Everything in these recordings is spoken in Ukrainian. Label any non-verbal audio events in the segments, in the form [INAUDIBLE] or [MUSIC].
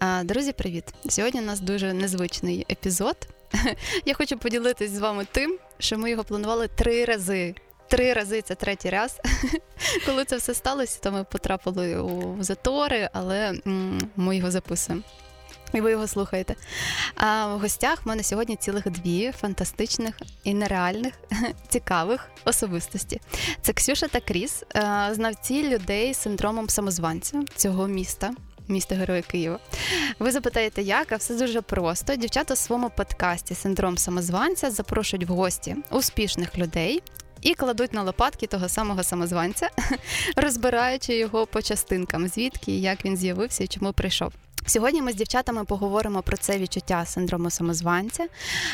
Друзі, привіт! Сьогодні у нас дуже незвичний епізод. [LAUGHS] Я хочу поділитись з вами тим, що ми його планували три рази. Три рази це третій раз. [LAUGHS] Коли це все сталося, то ми потрапили у затори, але ми його записуємо. І ви його слухаєте. А в гостях в мене сьогодні цілих дві фантастичних і нереальних [LAUGHS] цікавих особистості. Це Ксюша та Кріс, знавці людей з синдромом самозванця цього міста міста Героя Києва. Ви запитаєте, як? А все дуже просто. Дівчата в своєму подкасті Синдром самозванця запрошують в гості успішних людей. І кладуть на лопатки того самого самозванця, [LAUGHS] розбираючи його по частинкам, звідки, як він з'явився і чому прийшов. Сьогодні ми з дівчатами поговоримо про це відчуття синдрому самозванця,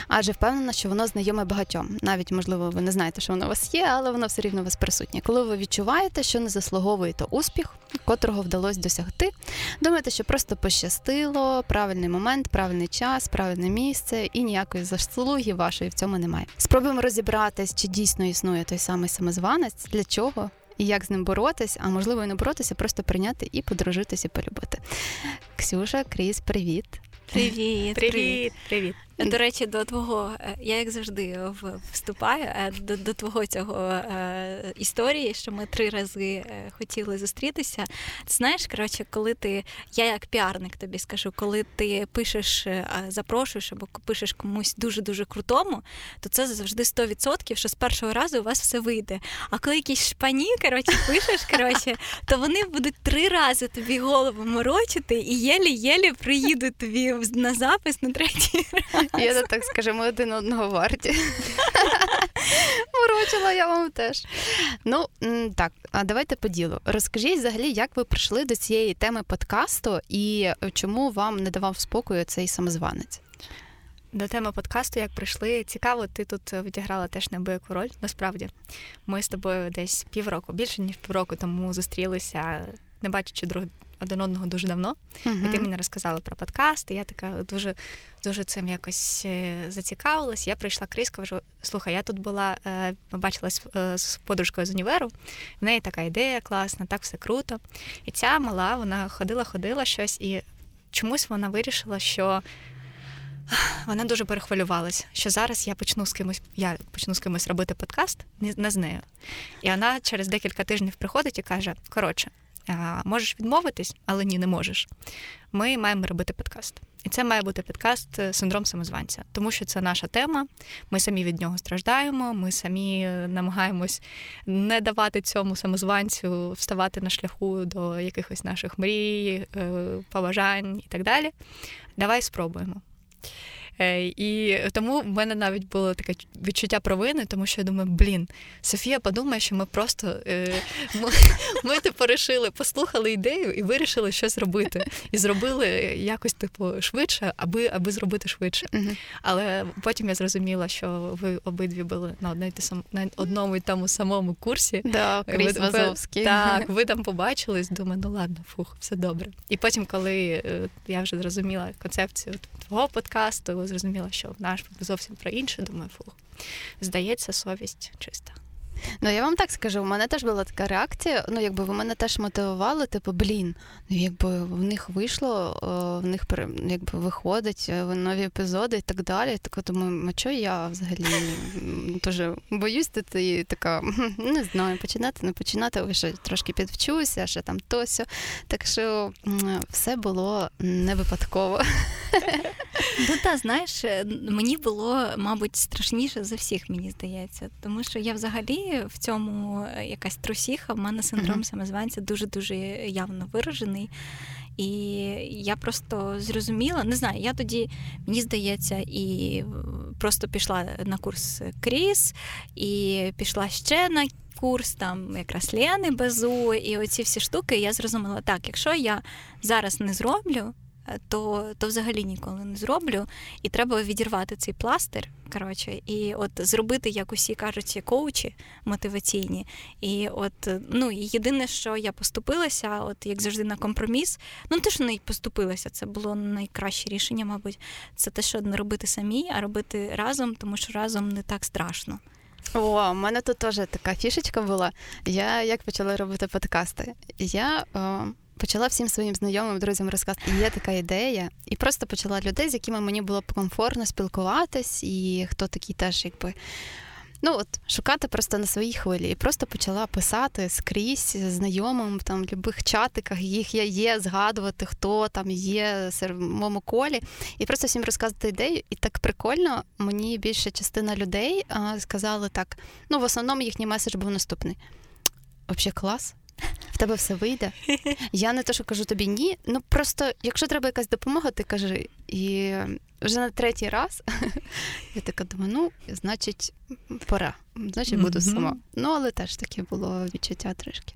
адже впевнена, що воно знайоме багатьом. Навіть, можливо, ви не знаєте, що воно у вас є, але воно все рівно у вас присутнє. Коли ви відчуваєте, що не заслуговуєте успіх, котрого вдалося досягти, думаєте, що просто пощастило, правильний момент, правильний час, правильне місце і ніякої заслуги вашої в цьому немає. Спробуємо розібратись, чи дійсно існує той самий самозванець, для чого і як з ним боротись, а можливо і не боротися, просто прийняти і подружитися, і полюбити. Ксюша, Кріс, привіт. Привіт, привіт, привіт. До речі, до твого, е, я як завжди вступаю е, до до твого цього е, історії, що ми три рази хотіли зустрітися. Ти знаєш, коротше, коли ти, я як піарник тобі скажу, коли ти пишеш, запрошуєш або пишеш комусь дуже-дуже крутому, то це завжди 100%, що з першого разу у вас все вийде. А коли якісь шпані, коротше, пишеш, коротше, то вони будуть три рази тобі голову морочити і єлі-єлі приїдуть тобі на запис на третій раз. [LAUGHS] Я так скажу, ми один одного варті. [LAUGHS] Морочила я вам теж. Ну так, а давайте по ділу. Розкажіть взагалі, як ви прийшли до цієї теми подкасту і чому вам не давав спокою цей самозванець? До теми подкасту, як прийшли, цікаво, ти тут відіграла теж неабияку роль. Насправді, ми з тобою десь півроку, більше ніж півроку тому зустрілися, не бачачи друг один одного дуже давно. Uh-huh. І ти мені розказала про подкаст, і я така дуже дуже цим якось е, зацікавилась. Я прийшла крізь, кажу, слухай, я тут була, е, бачилась е, з подружкою з універу, в неї така ідея класна, так все круто. І ця мала, вона ходила-ходила щось, і чомусь вона вирішила, що. Вона дуже перехвилювалася, що зараз я почну з кимось, я почну з кимось робити подкаст, не з нею. І вона через декілька тижнів приходить і каже: коротше, Можеш відмовитись, але ні, не можеш. Ми маємо робити подкаст. І це має бути подкаст е, синдром самозванця, тому що це наша тема. Ми самі від нього страждаємо. Ми самі е, намагаємось не давати цьому самозванцю вставати на шляху до якихось наших мрій, е, побажань і так далі. Давай спробуємо. Е, і тому в мене навіть було таке відчуття провини, тому що я думаю, блін, Софія подумає, що ми просто е, [LAUGHS] ми, ми типу, рішили, послухали ідею і вирішили щось робити. І зробили якось типу швидше, аби аби зробити швидше. Але потім я зрозуміла, що ви обидві були на одній на одному і тому самому курсі. Да, Кріс Вазовський. Так, ви там побачились, думаю, ну ладно, фух, все добре. І потім, коли е, я вже зрозуміла концепцію твого подкасту зрозуміла, що наш зовсім про інше. Думаю, фух, здається, совість чиста. Ну я вам так скажу, у мене теж була така реакція. Ну, якби ви мене теж мотивували, типу, блін, ну якби в них вийшло, в них якби виходить е, нові епізоди і так далі. Так думаю, а що я взагалі дуже боюсь, ти така не знаю, починати, не починати, ще трошки підвчуся, ще там то сьо. Так що все було не випадково. Ну та знаєш, е, мені було, мабуть, страшніше за всіх, мені здається, тому що я взагалі в цьому е, якась трусіха. В мене синдром uh-huh. самозванця дуже дуже явно виражений. І я просто зрозуміла, не знаю, я тоді, мені здається, і просто пішла на курс Кріс, і пішла ще на курс там якраз Лени Безу, і оці всі штуки. я зрозуміла, так, якщо я зараз не зроблю, то то взагалі ніколи не зроблю. І треба відірвати цей пластир. Коротше, і от зробити, як усі кажуть, коучі мотиваційні. І от ну єдине, що я поступилася, от як завжди, на компроміс. Ну те, що не поступилася, це було найкраще рішення, мабуть. Це те, що не робити самі, а робити разом, тому що разом не так страшно. О, у мене тут теж така фішечка була. Я як почала робити подкасти. Я о, почала всім своїм знайомим друзям розказувати, є така ідея, і просто почала людей, з якими мені було б комфортно спілкуватись, і хто такий теж, якби. Ну от шукати просто на своїй хвилі і просто почала писати скрізь знайомим там в будь-яких чатиках, їх я є, згадувати, хто там є в моєму колі, і просто всім розказувати ідею. І так прикольно, мені більша частина людей а, сказали так: ну в основному їхній меседж був наступний. Взагалі клас в тебе все вийде. [LAUGHS] Я не те, що кажу тобі ні. Ну просто, якщо треба якась допомога, ти кажи. І вже на третій раз [LAUGHS] я така думаю, ну, значить, пора. Значить, буду сама. Ну, але теж таке було відчуття трішки.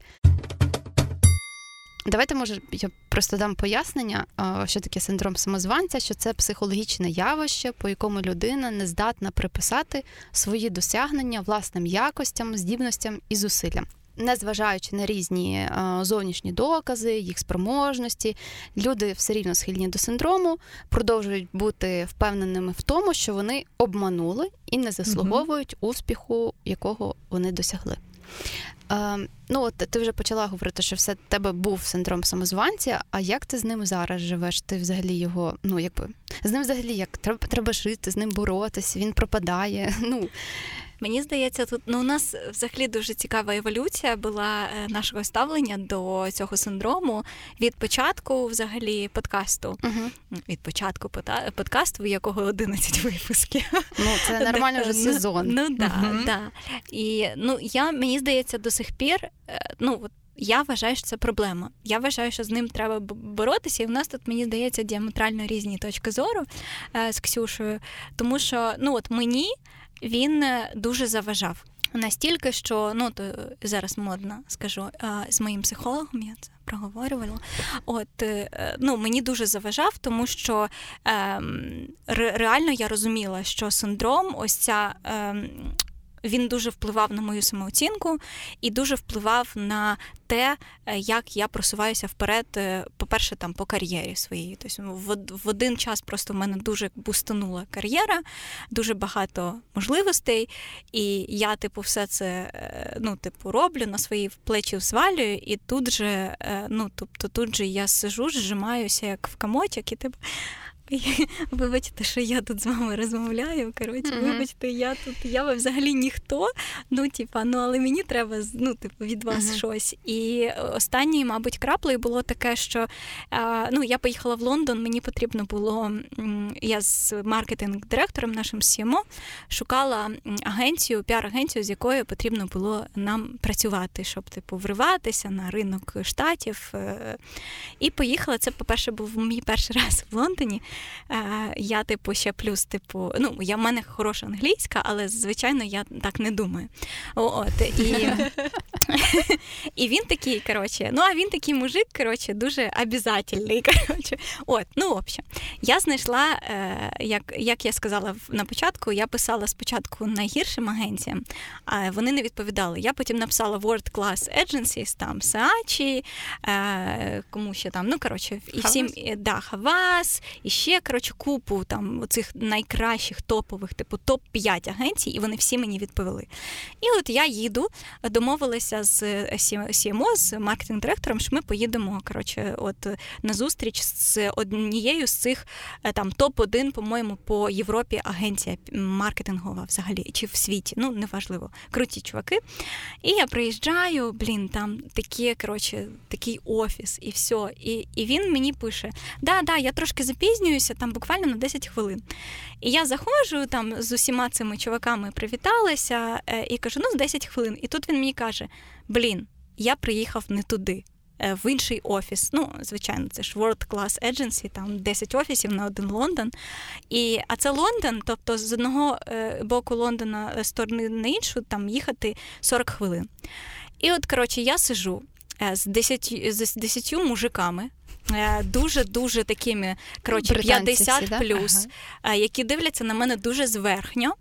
Давайте, може, я просто дам пояснення, що таке синдром самозванця, що це психологічне явище, по якому людина не здатна приписати свої досягнення власним якостям, здібностям і зусиллям незважаючи на різні е, зовнішні докази, їх спроможності, люди все рівно схильні до синдрому, продовжують бути впевненими в тому, що вони обманули і не заслуговують угу. успіху, якого вони досягли. Е, ну, от ти вже почала говорити, що все тебе був синдром самозванця. А як ти з ним зараз живеш? Ти взагалі його, ну якби з ним взагалі як треба треба жити, з ним боротись, він пропадає. [LAUGHS] Ну Мені здається, тут ну у нас взагалі дуже цікава еволюція була е, нашого ставлення до цього синдрому від початку, взагалі, подкасту. Угу. Від початку подкасту, в якого 11 випусків. Ну це [LAUGHS] нормально вже ну, сезон. Ну да, угу. да. І ну я мені здається, до сих пір, е, ну от. Я вважаю, що це проблема. Я вважаю, що з ним треба боротися, і в нас тут мені здається діаметрально різні точки зору е, з Ксюшею, тому що ну от мені він е, дуже заважав. Настільки, що ну то зараз модно скажу з моїм психологом, я це проговорювала. От е, ну мені дуже заважав, тому що ем, реально я розуміла, що синдром, ось ця е, він дуже впливав на мою самооцінку і дуже впливав на те, е, як я просуваюся вперед, е, по-перше, там по кар'єрі своїй. Тобто в один час просто в мене дуже бустанула кар'єра, дуже багато можливостей, і я, типу, все це е, ну, типу, роблю на свої плечі звалюю, і тут же, ну, тобто тут же я сижу, зжимаюся як в комочок, і типу. [LAUGHS] Вибачте, що я тут з вами розмовляю. Коротше, mm-hmm. вибачте, я тут, я взагалі ніхто. Ну, типа, ну але мені треба ну, типу, від вас mm-hmm. щось. І останньою, мабуть, краплею було таке, що а, ну, я поїхала в Лондон, мені потрібно було. Я з маркетинг-директором нашим CMO шукала агенцію, піар-агенцію, з якою потрібно було нам працювати, щоб типу вриватися на ринок штатів. Е, і поїхала. Це, по-перше, був мій перший [LAUGHS] раз в Лондоні. Е, я, типу, ще плюс, типу, ну, я в мене хороша англійська, але звичайно я так не думаю. От, І [LAUGHS] [LAUGHS] і він такий, коротше, ну а він такий мужик, коротше, дуже обязательний. [LAUGHS] коротше. От, ну, в общем, я знайшла, е, як як я сказала на початку, я писала спочатку найгіршим агенціям, а вони не відповідали. Я потім написала World Class Agencies, там Саачі, е, кому ще там, ну, коротше, і всім да, Хавас, і ще коротше, купу там цих найкращих топових, типу топ-5 агенцій, і вони всі мені відповіли. І от я їду, домовилася з CMO, з маркетинг-директором, що ми поїдемо коротше, от на зустріч з однією з цих е, там топ-1, по-моєму, по Європі агенція маркетингова взагалі, чи в світі, ну неважливо, круті чуваки. І я приїжджаю, блін, там такі, коротше, такий офіс, і все. І і він мені пише: Да, да, я трошки запізнююся там буквально на 10 хвилин. І я заходжу там з усіма цими чуваками, привіталася е, і кажу: ну, з 10 хвилин. І тут він мені каже: Блін, я приїхав не туди. Е, в інший офіс. Ну, звичайно, це ж World Class Agency, там 10 офісів на один Лондон. І, А це Лондон, тобто з одного е, боку Лондона сторони на іншу там їхати 40 хвилин. І от, коротше, я сижу з 10 з 10 мужиками, дуже дуже такими коротше, 50 плюс, ага. які дивляться на мене дуже зверхньо.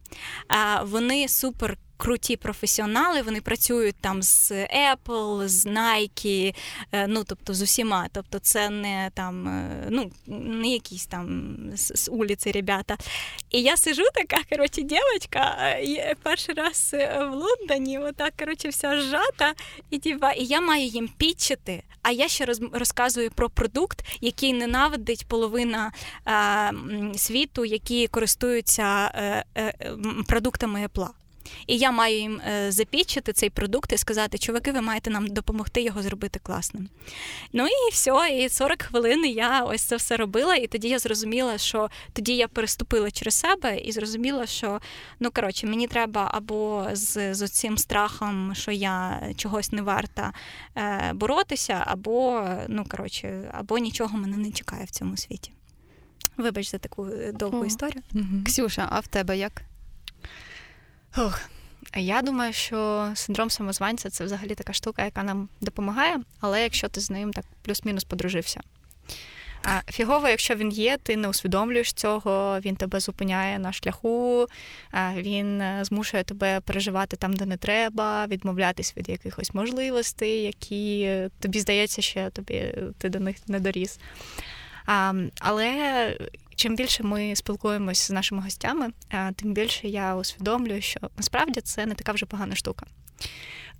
Вони супер круті професіонали, вони працюють там з Apple, з Nike, е, ну тобто з усіма. Тобто, це не там, е, ну, не якісь там з, вулиці ребята. І я сижу така, коротше, дівчинка, перший раз в Лондоні, отак, коротше, вся зжата, і діва, і я маю їм пітчити. А я ще роз, розказую про продукт, який ненавидить половина е, світу, які користуються е, е, продуктами Apple. І я маю їм е, запічити цей продукт і сказати, чуваки, ви маєте нам допомогти його зробити класним. Ну і все, і 40 хвилин я ось це все робила, і тоді я зрозуміла, що тоді я переступила через себе і зрозуміла, що ну коротше, мені треба або з, з цим страхом, що я чогось не варта е, боротися, або ну коротше, або нічого мене не чекає в цьому світі. Вибач за таку е, довгу О. історію. Ксюша, а в тебе як? Ох, я думаю, що синдром самозванця це взагалі така штука, яка нам допомагає, але якщо ти з ним так плюс-мінус подружився. А Фігово, якщо він є, ти не усвідомлюєш цього, він тебе зупиняє на шляху, він е, змушує тебе переживати там, де не треба, відмовлятись від якихось можливостей, які е, тобі здається, що тобі ти до них не доріс. А, Але чим більше ми спілкуємось з нашими гостями, тим більше я усвідомлюю, що насправді це не така вже погана штука.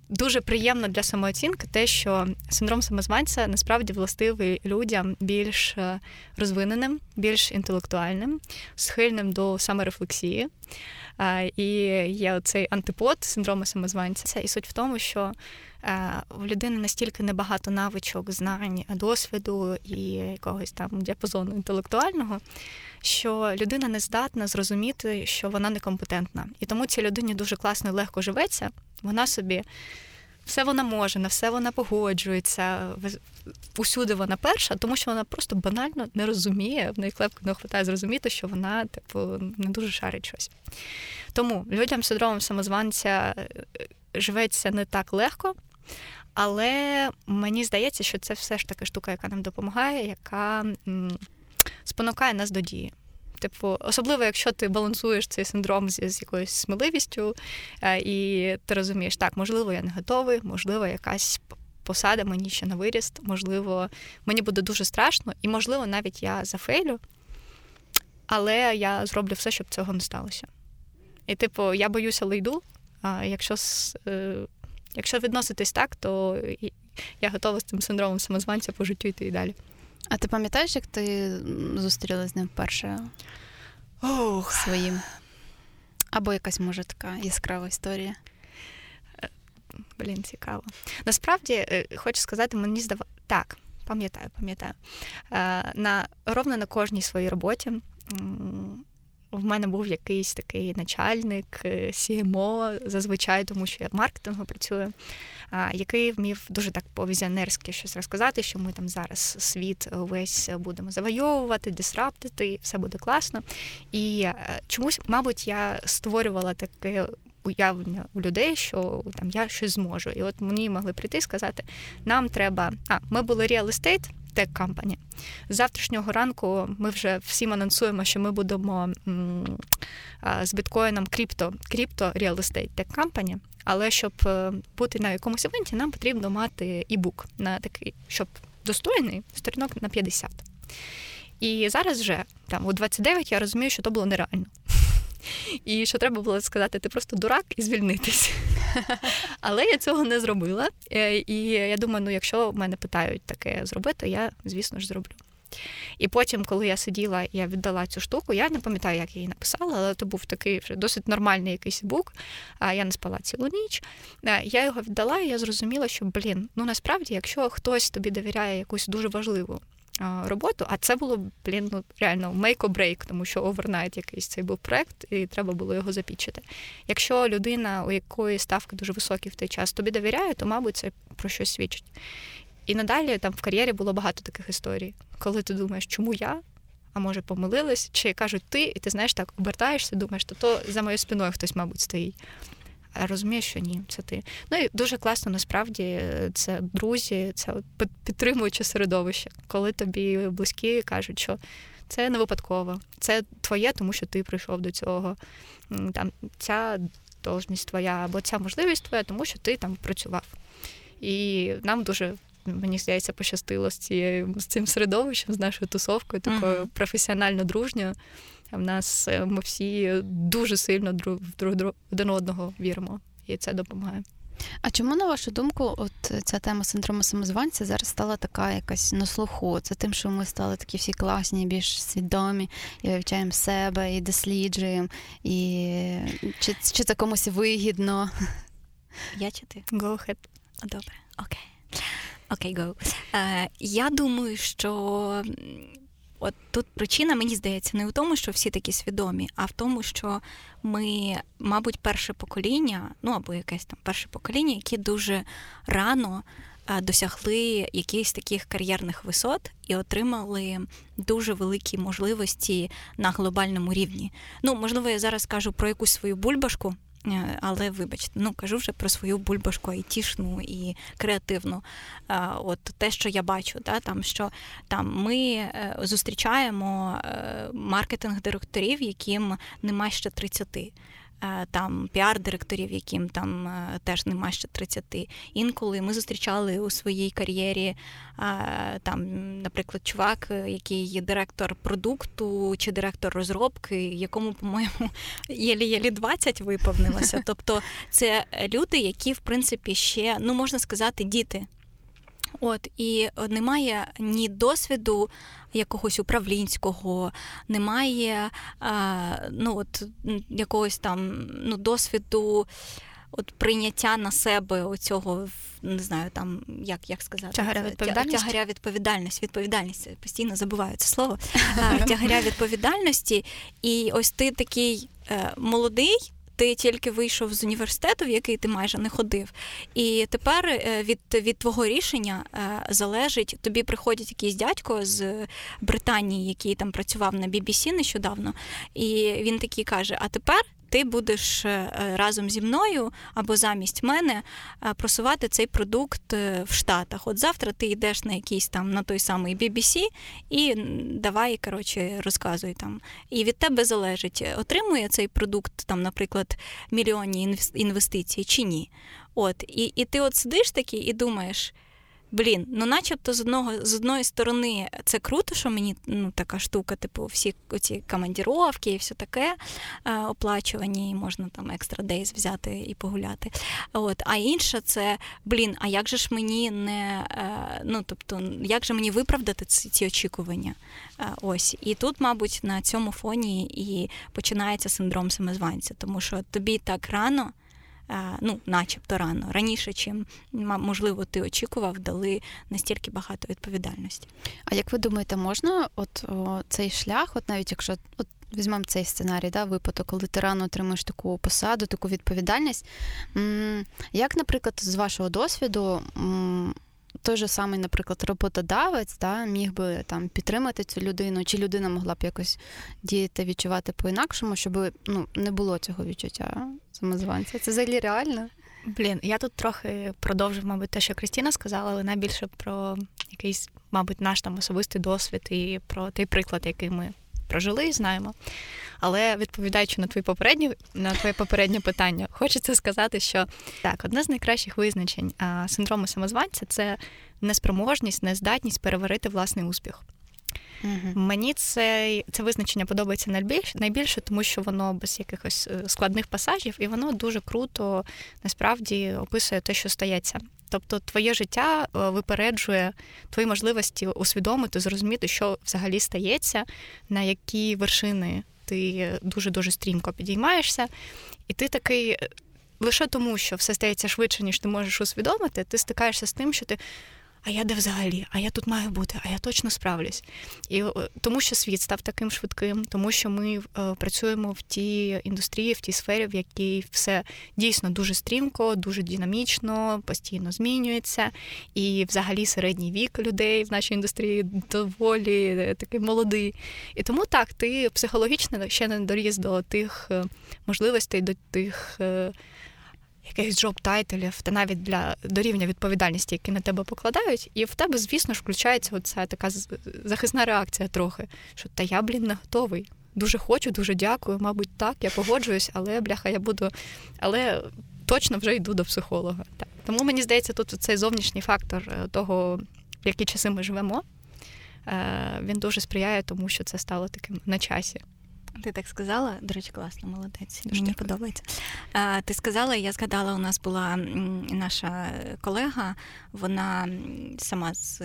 Дуже приємно для самооцінки те, що синдром самозванця насправді властивий людям більш е, розвиненим, більш інтелектуальним, схильним до саморефлексії. І є цей антипод синдрому самозванця. І суть в тому, що в людини настільки небагато навичок, знань, досвіду і якогось там діапазону інтелектуального, що людина не здатна зрозуміти, що вона некомпетентна. І тому цій людині дуже класно і легко живеться. Вона собі. Все вона може, на все вона погоджується, усюди вона перша, тому що вона просто банально не розуміє, в неї клепку не вистачає зрозуміти, що вона, типу, не дуже шарить щось. Тому людям з синдромом самозванця е, живеться не так легко, але мені здається, що це все ж таки штука, яка нам допомагає, яка спонукає нас до дії. Типу, особливо, якщо ти балансуєш цей синдром з, з якоюсь сміливістю, е, і ти розумієш, так, можливо, я не готовий, можливо, якась посада мені ще на виріст, можливо, мені буде дуже страшно, і, можливо, навіть я зафейлю, але я зроблю все, щоб цього не сталося. І, типу, я боюся лейду, а якщо е, якщо відноситись так, то я готова з цим синдромом самозванця по життю йти і далі. А ти пам'ятаєш, як ти зустрілася з ним вперше Ох. своїм? Або якась, може, така яскрава історія? Е, блін, цікаво. Насправді, е, хочу сказати, мені здавалося. Так, пам'ятаю, пам'ятаю. На, Ровно на кожній своїй роботі в мене був якийсь такий начальник, CMO, е, зазвичай, тому що я в маркетингу працюю, який вмів дуже так по-візіонерськи щось розказати, що ми там зараз світ весь будемо завойовувати, дисраптити, все буде класно. І е, чомусь, мабуть, я створювала таке. Уявлення у людей, що там я щось зможу. І от мені могли прийти і сказати: нам треба. А, ми були real estate, Tech Company. З завтрашнього ранку ми вже всім анонсуємо, що ми будемо з біткоїном крипто, крипто Real Estate Tech Company, але щоб е, бути на якомусь івенті, нам потрібно мати і-бук на такий, щоб достойний сторінок на 50. І зараз вже там у 29 я розумію, що то було нереально. І що треба було сказати, ти просто дурак і звільнитись. [LAUGHS] Але я цього не зробила. Е, і я думаю, ну якщо мене питають таке зробити, я, звісно ж, зроблю. І потім, коли я сиділа, я віддала цю штуку, я не пам'ятаю, як я її написала, але це був такий вже досить нормальний якийсь book. Я не спала цілу ніч. Е, я його віддала, і я зрозуміла, що, блін, ну насправді, якщо хтось тобі довіряє якусь дуже важливу роботу. А це було блін, ну, реально break, тому що overnight якийсь цей був проект, і треба було його запічити. Якщо людина, у якої ставки дуже високі в той час, тобі довіряє, то, мабуть, це про щось свідчить. І надалі там в кар'єрі було багато таких історій, коли ти думаєш, чому я? А може, помилилась, чи кажуть ти, і ти знаєш так, обертаєшся, думаєш, то то за моєю спиною хтось, мабуть, стоїть а розумієш, що ні, це ти. Ну і дуже класно, насправді, це друзі, це підтримуюче середовище, коли тобі близькі кажуть, що це не випадково, це твоє, тому що ти прийшов до цього. Там Ця должність твоя, або ця можливість твоя, тому що ти там працював. І нам дуже. Мені здається, пощастило з цією з цим середовищем, з нашою тусовкою, такою uh-huh. професіонально дружньою. А в нас е, ми всі дуже сильно друг в друг один одного віримо, і це допомагає. А чому, на вашу думку, от ця тема синдрому самозванця зараз стала така якась на слуху? Це тим, що ми стали такі всі класні, більш свідомі, і вивчаємо себе, і досліджуємо, і чи, чи це комусь вигідно? Я чи ти? Go ahead. Добре, окей. Окей, go. Е, Я думаю, що От тут причина, мені здається, не в тому, що всі такі свідомі, а в тому, що ми, мабуть, перше покоління, ну або якесь там перше покоління, які дуже рано досягли якихось таких кар'єрних висот і отримали дуже великі можливості на глобальному рівні. Ну, можливо, я зараз кажу про якусь свою бульбашку. Е, але вибачте, ну кажу вже про свою бульбашку айтішну і креативну. Е, от те, що я бачу, да, там що там ми е, зустрічаємо маркетинг-директорів, яким нема ще 30. Е, там піар-директорів, яким там е, теж нема ще 30. Інколи ми зустрічали у своїй кар'єрі е, там, наприклад, чувак, який є директор продукту чи директор розробки, якому, по-моєму, [LAUGHS] єлі-єлі 20 виповнилося. [LAUGHS] Тобто це люди, які, в принципі, ще, ну можна сказати, діти. От і немає ні досвіду якогось управлінського, немає а, ну, от, якогось там ну, досвіду от прийняття на себе оцього, не знаю, там як як сказати, тягаря відповідальності. Тягаря відповідальність, відповідальність, постійно забуваю це слово. [LAUGHS] Тягаря відповідальності. І ось ти такий е, молодий ти тільки вийшов з університету, в який ти майже не ходив. І тепер е, від від твого рішення е, залежить, тобі приходять якийсь дядько з Британії, який там працював на BBC нещодавно, і він такий каже: А тепер ти будеш е, разом зі мною або замість мене е, просувати цей продукт е, в Штатах. От завтра ти йдеш на якийсь там на той самий BBC і давай, коротше, розказуй там. І від тебе залежить, отримує цей продукт, там, наприклад, мільйонні інвестиції чи ні. От, І і ти от сидиш такий і думаєш. Блін, ну начебто з одного з одної сторони це круто, що мені ну така штука, типу, всі ці командіровки і все таке е, оплачувані, і можна там екстра дейз взяти і погуляти. От, А інша це блін, а як же ж мені не е, ну тобто, як же мені виправдати ці, ці очікування? Е, ось і тут, мабуть, на цьому фоні і починається синдром самозванця, тому що тобі так рано. Е, ну, начебто рано, раніше, чим можливо ти очікував, дали настільки багато відповідальності. А як ви думаєте, можна от о, цей шлях, от навіть якщо от візьмемо цей сценарій, да, випадок, коли ти рано отримуєш таку посаду, таку відповідальність? Як, наприклад, з вашого досвіду? Той же самий, наприклад, роботодавець да, міг би там підтримати цю людину, чи людина могла б якось діяти, відчувати по-інакшому, щоб ну, не було цього відчуття самозванця. Це взагалі реально. Блін, я тут трохи продовжив, мабуть, те, що Кристіна сказала, але найбільше про якийсь, мабуть, наш там особистий досвід і про той приклад, який ми прожили і знаємо. Але відповідаючи на твої попередні на твоє попереднє питання, хочеться сказати, що так, одне з найкращих визначень синдрому самозванця це неспроможність, нездатність переварити власний успіх. Uh-huh. Мені це це визначення подобається найбільше, найбільше, тому що воно без якихось е, складних пасажів, і воно дуже круто насправді описує те, що стається. Тобто, твоє життя е, випереджує твої можливості усвідомити, зрозуміти, що взагалі стається, на які вершини ти дуже дуже стрімко підіймаєшся, і ти такий. Е, лише тому, що все стається швидше, ніж ти можеш усвідомити, ти стикаєшся з тим, що ти а я де взагалі? А я тут маю бути, а я точно справлюсь. І е, тому, що світ став таким швидким, тому що ми е, працюємо в тій індустрії, в тій сфері, в якій все дійсно дуже стрімко, дуже динамічно, постійно змінюється. І взагалі середній вік людей в нашій індустрії доволі е, такий молодий. І тому так, ти психологічно ще не доріс до тих можливостей, до тих якихось job title -ів та навіть для до рівня відповідальності, які на тебе покладають, і в тебе, звісно ж, включається оця така захисна реакція трохи, що та я, блін, не готовий. дуже хочу, дуже дякую. Мабуть, так, я погоджуюсь, але бляха, я буду. Але точно вже йду до психолога. Так. Тому мені здається, тут цей зовнішній фактор е, того, в які часи ми живемо, е, він дуже сприяє тому, що це стало таким на часі. Ти так сказала, до речі, класно, молодець. Дуже Мені дякую. подобається. А, Ти сказала, я згадала, у нас була наша колега, вона сама з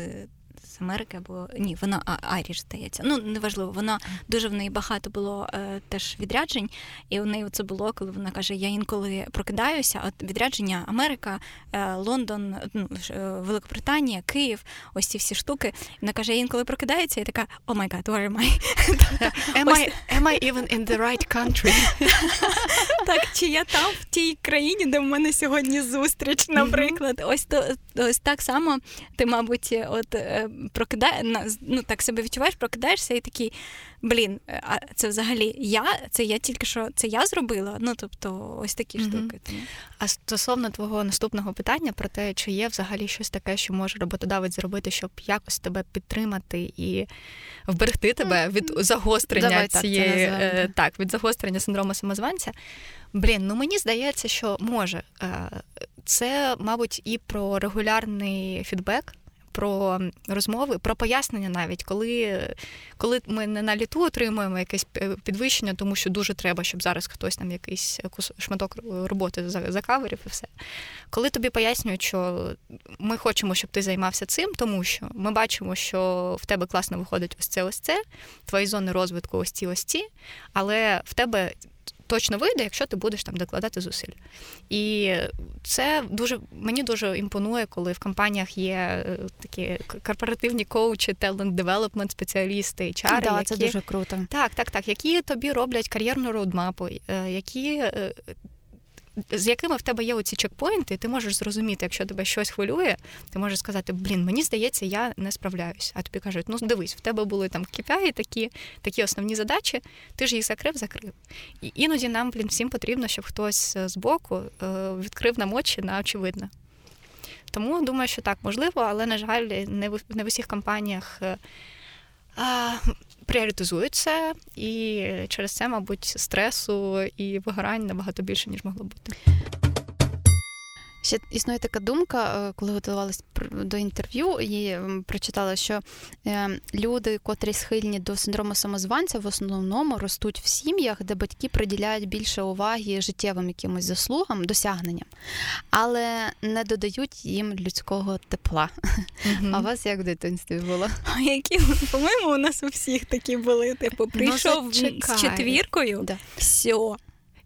з Америки, або ні, вона Айріш, здається. Ну, неважливо, вона дуже в неї багато було е, теж відряджень, і у неї це було, коли вона каже: Я інколи прокидаюся, от відрядження Америка, е, Лондон, ну, е, Великобританія, Київ, ось ці всі штуки. Вона каже: я інколи прокидається, і така, oh my god, where am I? [LAUGHS] Am I, am I even in the right country? [LAUGHS] Так, чи я там в тій країні, де в мене сьогодні зустріч, наприклад, ось то ось так само ти, мабуть, от е, прокидає, ну так себе відчуваєш, прокидаєшся і такий. Блін, е, а це взагалі я? Це я тільки що це я зробила? Ну тобто, ось такі mm-hmm. штуки. Тому. А стосовно твого наступного питання про те, чи є взагалі щось таке, що може роботодавець зробити, щоб якось тебе підтримати і вберегти тебе від загострення Давай, цієї так, е, так, від загострення синдрому самозванця. Блін, ну мені здається, що може. Е, це, мабуть, і про регулярний фідбек про розмови, про пояснення навіть, коли коли ми не на літу отримуємо якесь підвищення, тому що дуже треба, щоб зараз хтось там якийсь шматок роботи закаверів і все. Коли тобі пояснюють, що ми хочемо, щоб ти займався цим, тому що ми бачимо, що в тебе класно виходить ось це, ось це, твої зони розвитку ось ці, ось ці, але в тебе точно вийде, якщо ти будеш там докладати зусиль. І це дуже мені дуже імпонує, коли в компаніях є е, такі корпоративні коучі, talent development спеціалісти, HR, да, які... це дуже круто. Так, так, так, які тобі роблять кар'єрну роудмапу, е, які е, з якими в тебе є оці чекпоінти, ти можеш зрозуміти, якщо тебе щось хвилює, ти можеш сказати, блін, мені здається, я не справляюсь. А тобі кажуть, ну дивись, в тебе були там KPI такі такі основні задачі, ти ж їх закрив, закрив. І іноді нам, блін, всім потрібно, щоб хтось е, збоку е, відкрив нам очі на очевидне. Тому думаю, що так можливо, але, на жаль, не в не в усіх компаніях е, пріоритизуються, і через це, мабуть, стресу і вигорань набагато більше, ніж могло бути. Ще існує така думка, е, коли готувалась до інтерв'ю, і прочитала, що е, люди, котрі схильні до синдрому самозванця, в основному ростуть в сім'ях, де батьки приділяють більше уваги життєвим якимось заслугам, досягненням, але не додають їм людського тепла. Mm-hmm. А у вас як в дитинстві було? А які по-моєму, у нас у всіх такі були. Типу, ну, прийшов ну, з четвіркою, да. все.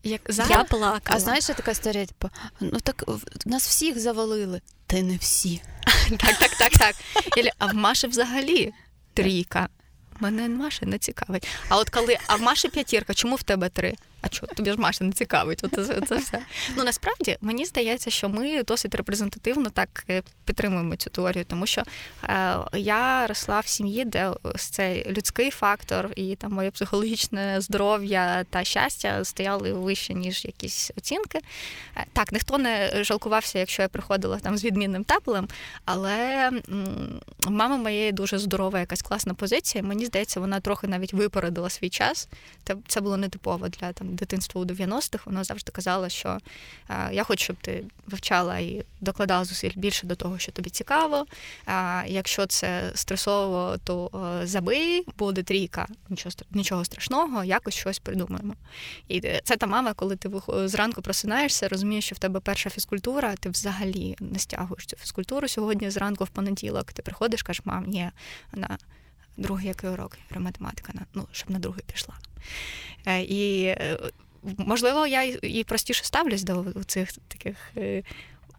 Як зараз? Я плакала. А знаєш, така історія, типу, ну так нас всіх завалили. Та не всі. [LAUGHS] Так, так, так, так. А в Маші взагалі трійка. Мене Маша не цікавить. А от коли, а в Маші п'ятірка, чому в тебе три? А чого тобі ж Маша не цікавить? От це, все. Ну насправді мені здається, що ми досить репрезентативно так е, підтримуємо цю теорію, тому що е, я росла в сім'ї, де цей людський фактор і там моє психологічне здоров'я та щастя стояли вище, ніж якісь оцінки. Е, так, ніхто не жалкувався, якщо я приходила там з відмінним теплем, але м- мама моєї дуже здорова, якась класна позиція. Мені здається, вона трохи навіть випередила свій час. Це було нетипово для там дитинства у 90-х. Вона завжди казала, що е, я хочу, щоб ти вивчала і докладала зусиль більше до того, що тобі цікаво. А якщо це стресово, то е, забий, буде трійка, нічого нічого страшного, якось щось придумаємо. І це та мама, коли ти зранку просинаєшся, розумієш, що в тебе перша фізкультура, ти взагалі не стягуєш цю фізкультуру сьогодні зранку в понеділок. Ти приходиш, кажеш, мам, ні, вона другий який урок, математика, ну, щоб на другий пішла. Е, і е, можливо, я і простіше ставлюсь до цих таких е,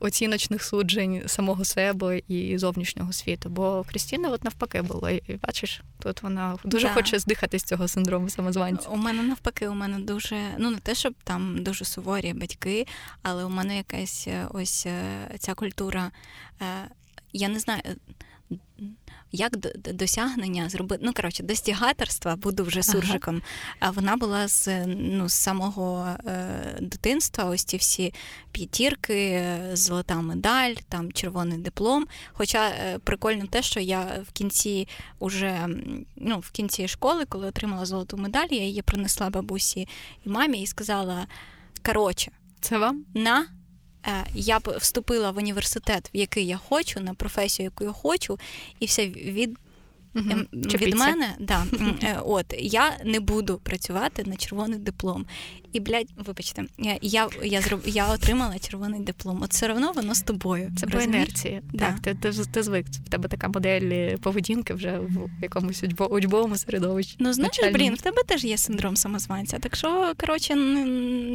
оціночних суджень самого себе і зовнішнього світу. Бо в Крістіни от навпаки було. І бачиш, тут вона дуже да. хоче здихати з цього синдрому самозванця. У мене навпаки, у мене дуже ну не те, щоб там дуже суворі батьки, але у мене якась ось ця культура. Я не знаю як досягнення зробити, ну коротше, достігаторства, буду вже суржиком. А вона була з ну, з самого е, дитинства. Ось ці всі п'ятірки, золота медаль, там червоний диплом. Хоча е, прикольно те, що я в кінці уже ну, в кінці школи, коли отримала золоту медаль, я її принесла бабусі і мамі і сказала: коротше, це вам на я б вступила в університет, в який я хочу, на професію, яку я хочу, і все від. Угу. Від мене, да, е, от я не буду працювати на червоний диплом. І, блядь, вибачте, я я, зроб, я отримала червоний диплом. От все одно воно з тобою. Це по інерції. Да. Так, ти, ти ти, звик. В тебе така модель поведінки вже в якомусь учбовому середовищі. Ну, знаєш, блін, в тебе теж є синдром самозванця. Так що, коротше,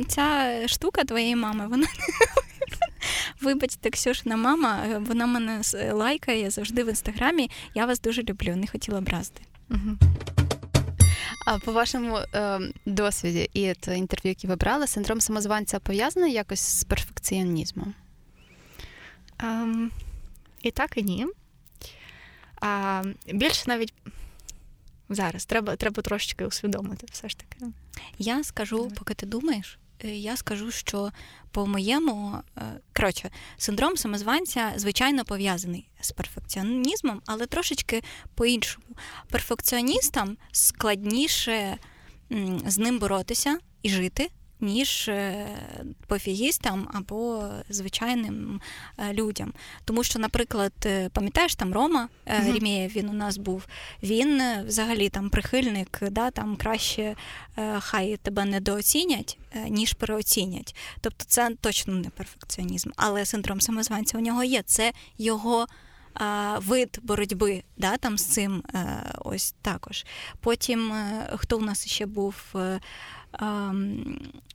ця штука твоєї мами, вона [LAUGHS] Вибачте, Ксюшина мама, е, вона мене лайкає завжди в інстаграмі. Я вас дуже люблю, не хотіла образити. А по вашому е, досвіді і то інтерв'ю, яке ви брали, синдром самозванця пов'язаний якось з перфекціонізмом? Um, і так, і ні. А, Більше навіть зараз треба треба трошечки усвідомити все ж таки. Я скажу, поки ти думаєш, Е, я скажу, що по моєму е, коротше, синдром самозванця звичайно пов'язаний з перфекціонізмом, але трошечки по-іншому. Перфекціоністам складніше з ним боротися і жити ніж е, пофігістам або звичайним е, людям. Тому що, наприклад, е, пам'ятаєш там Рома Рімєєв, він у нас був, він взагалі там прихильник, да, там краще хай тебе недооцінять, ніж переоцінять. Тобто це точно не перфекціонізм, але синдром самозванця у нього є. Це його. Вид боротьби да, там з цим ось також. Потім хто у нас ще був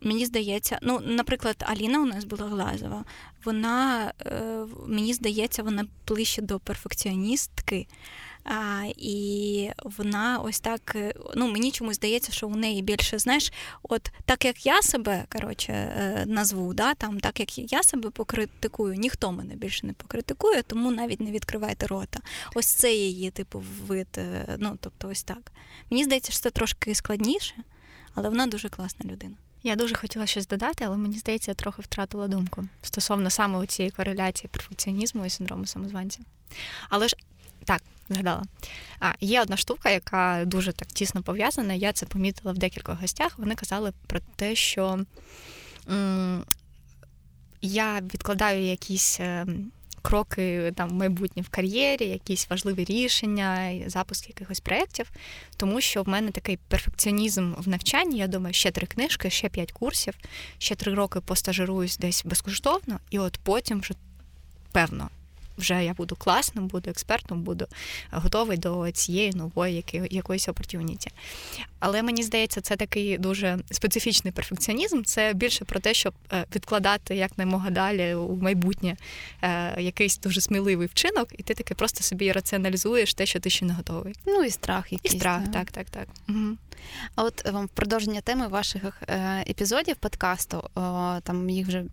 Мені здається, ну, наприклад, Аліна у нас була Глазова, вона, е, мені здається, вона ближче до перфекціоністки. А, І вона ось так, е, ну мені чомусь здається, що у неї більше, знаєш, от так як я себе коротше, е, назву, да, там, так як я себе покритикую, ніхто мене більше не покритикує, тому навіть не відкривайте рота. Ось це її, типу, вид. Ну, тобто, ось так. Мені здається, що це трошки складніше але вона дуже класна людина. Я дуже хотіла щось додати, але мені здається, я трохи втратила думку стосовно саме цієї кореляції перфекціонізму і синдрому самозванця. Але ж так, згадала. А, Є одна штука, яка дуже так тісно пов'язана. Я це помітила в декількох гостях. Вони казали про те, що м- я відкладаю якісь ем, кроки там майбутнє в кар'єрі, якісь важливі рішення, запуск якихось проєктів, тому що в мене такий перфекціонізм в навчанні. Я думаю, ще три книжки, ще п'ять курсів, ще три роки постажируюсь десь безкоштовно, і от потім вже певно вже я буду класним, буду експертом, буду готовий до цієї нової якоїсь опортюніті. Але мені здається, це такий дуже специфічний перфекціонізм. Це більше про те, щоб е, відкладати якнаймога далі у майбутнє е, якийсь дуже сміливий вчинок, і ти таки просто собі раціоналізуєш те, що ти ще не готовий. Ну і страх якийсь. І страх, так, так, так. Угу. А от вам продовження теми ваших е, епізодів подкасту, там їх вже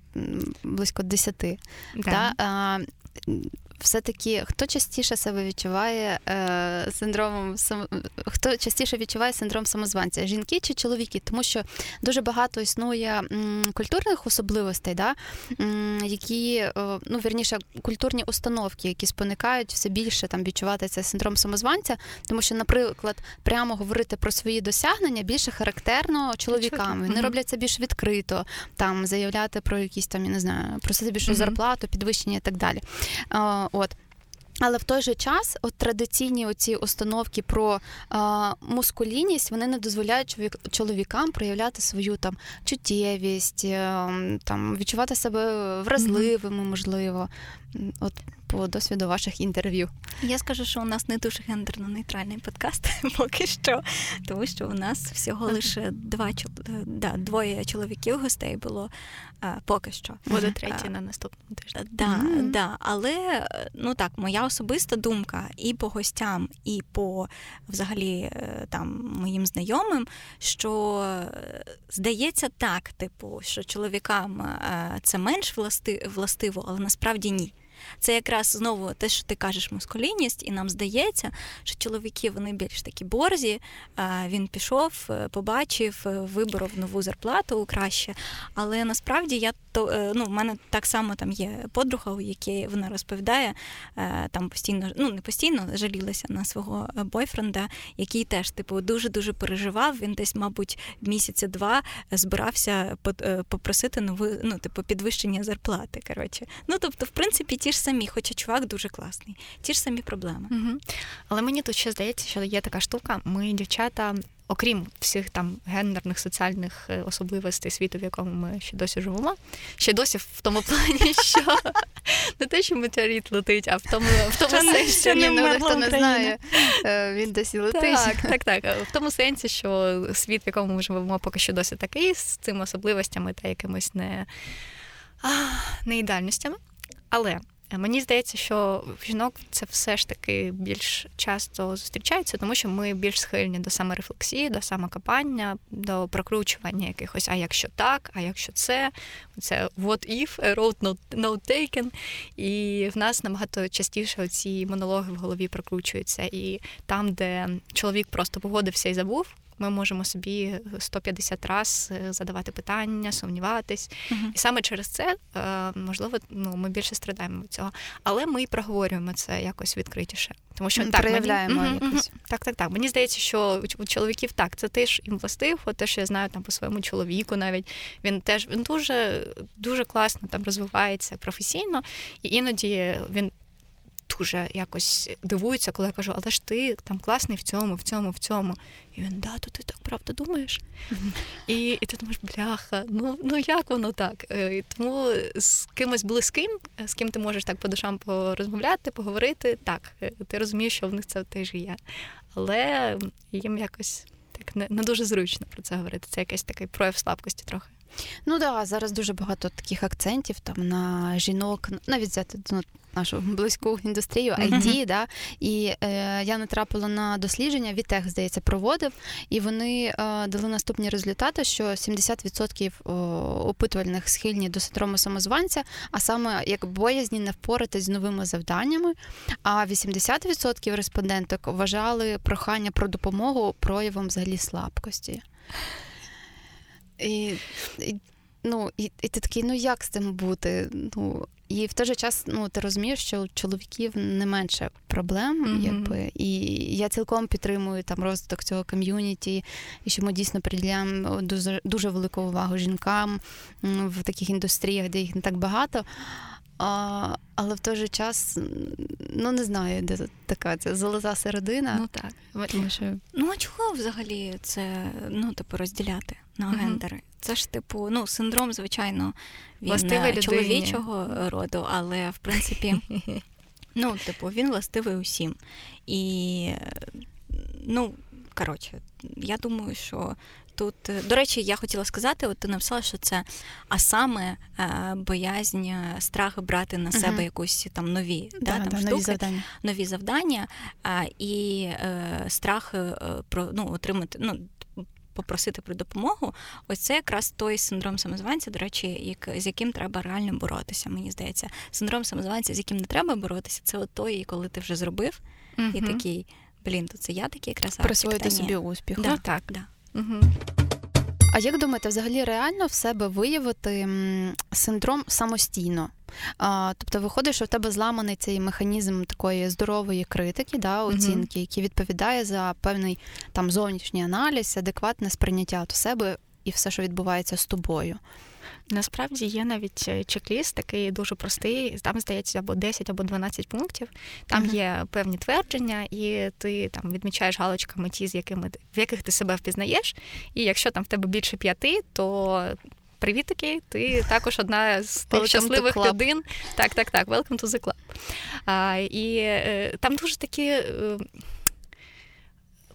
близько десяти. Да. Да? Все-таки хто частіше себе відчуває е, синдромом сам... хто частіше відчуває синдром самозванця? Жінки чи чоловіки? Тому що дуже багато існує м, культурних особливостей, да? м, які е, ну вірніше культурні установки, які споникають все більше там відчувати цей синдром самозванця, тому що, наприклад, прямо говорити про свої досягнення більше характерно чоловікам. Вони роблять це більш відкрито, там заявляти про якісь там я не знаю, просити більшу mm-hmm. зарплату, підвищення і так далі. От. Але в той же час, от традиційні оці установки про е, мускулінність вони не дозволяють чоловікам проявляти свою там чуттєвість, е, там відчувати себе вразливими, можливо. От по досвіду ваших інтерв'ю. Я скажу, що у нас не дуже гендерно-нейтральний подкаст [LAUGHS] поки що, тому що у нас всього лише два да, двоє чоловіків гостей було а, поки що. Буде третій на наступному тижні. Да, mm-hmm. да, Але ну так, моя особиста думка і по гостям, і по взагалі е, там моїм знайомим, що е, здається так, типу, що чоловікам е, це менш власти, властиво, але насправді ні. Це якраз знову те, що ти кажеш, мускулінність, і нам здається, що чоловіки вони більш такі борзі. Він пішов, е, побачив, е, виборов нову зарплату краще. Але насправді я то е, ну, в мене так само там є подруга, у якій вона розповідає, там постійно ну не постійно жалілася на свого бойфренда, який теж типу дуже дуже переживав. Він десь, мабуть, місяця два збирався попросити нову, ну, типу, підвищення зарплати. Коротше. Ну тобто, в принципі, ті ж самі, хоча чувак дуже класний, ті ж самі проблеми. Угу. Але мені тут ще здається, що є така штука. Ми, дівчата, окрім всіх там гендерних соціальних е, особливостей світу, в якому ми ще досі живемо, ще досі в тому плані, [LAUGHS] що не те, що метеорит летить, а в тому в тому сенсі, ні, ну, хто не знає, е, він досі летить. Так, так, так. В тому сенсі, що світ, в якому ми живемо, поки що досі такий, з цими особливостями та якимось не, не ідеальностями. Але Е, мені здається, що в жінок це все ж таки більш часто зустрічається, тому що ми більш схильні до саморефлексії, до самокопання, до прокручування якихось, а якщо так, а якщо це, це what if, road not, not taken. І в нас набагато частіше ці монологи в голові прокручуються. І там, де чоловік просто погодився і забув, ми можемо собі 150 раз е, задавати питання, сумніватись. Uh-huh. І саме через це, е, можливо, ну, ми більше страдаємо від цього. Але ми проговорюємо це якось відкритіше. Тому що так, проявляємо мені... якось. Так, так, так. Мені здається, що у чоловіків так, це теж їм властив, от те, що я знаю там по своєму чоловіку, навіть він теж він дуже дуже класно там розвивається професійно, і іноді він дуже якось дивуються, коли я кажу, але ж ти там класний в цьому, в цьому, в цьому. І він, да, то ти так правда думаєш? І і ти думаєш, бляха, ну ну як воно так? Е, і Тому з кимось близьким, з ким ти можеш так по душам порозмовляти, поговорити, так, е, ти розумієш, що в них це теж є. Але їм якось так не, не дуже зручно про це говорити. Це якийсь такий прояв слабкості трохи. Ну так, да, зараз дуже багато таких акцентів там на жінок, навіть взяти ну, нашу близьку індустрію IT, uh-huh. да, і е, я натрапила на дослідження, Вітех, здається, проводив, і вони е, дали наступні результати, що 70% о, опитувальних схильні до синдрому самозванця, а саме як боязні не впоратись з новими завданнями, а 80% респонденток вважали прохання про допомогу проявом взагалі слабкості. І, і Ну, і, і ти такий, ну як з цим бути? Ну, І в той же час ну, ти розумієш, що у чоловіків не менше проблем, mm-hmm. якби. І я цілком підтримую там розвиток цього ком'юніті, і що ми дійсно приділяємо дуже, дуже велику увагу жінкам в таких індустріях, де їх не так багато. А, Але в той же час, ну не знаю, де така ця золота середина. Ну так. Тому що... Ну а чого взагалі це ну, типу, розділяти на mm-hmm. гендери? Це ж, типу, ну, синдром, звичайно, він властивий чоловічого роду, але в принципі, [LAUGHS] ну, типу, він властивий усім. І, ну, коротше, я думаю, що тут, до речі, я хотіла сказати, от ти написала, що це а саме е, боязнь, е, страх брати на себе uh-huh. якусь там нові да, да, там, да, штуки, нові завдання, нові завдання а, і е, страх е, про ну, отримати. ну, Попросити про допомогу, ось це якраз той синдром самозванця, до речі, як, з яким треба реально боротися. Мені здається, синдром самозванця, з яким не треба боротися, це от той, коли ти вже зробив, uh-huh. і такий, блін, то це я такий красавчик. Присвоїти собі успіх. Да, так, да. Угу. А як думаєте, взагалі реально в себе виявити синдром самостійно? А, Тобто, виходить, що в тебе зламаний цей механізм такої здорової критики, да, оцінки, який відповідає за певний там зовнішній аналіз, адекватне сприйняття до себе і все, що відбувається з тобою. Насправді є навіть е, чек-ліст, такий дуже простий. Там здається або 10, або 12 пунктів. Там uh-huh. є певні твердження, і ти там відмічаєш галочками ті, з якими в яких ти себе впізнаєш. І якщо там в тебе більше п'яти, то привітики, ти також одна з тих щасливих людей. Так, так, так. Welcome to the club. А, І е, там дуже такі.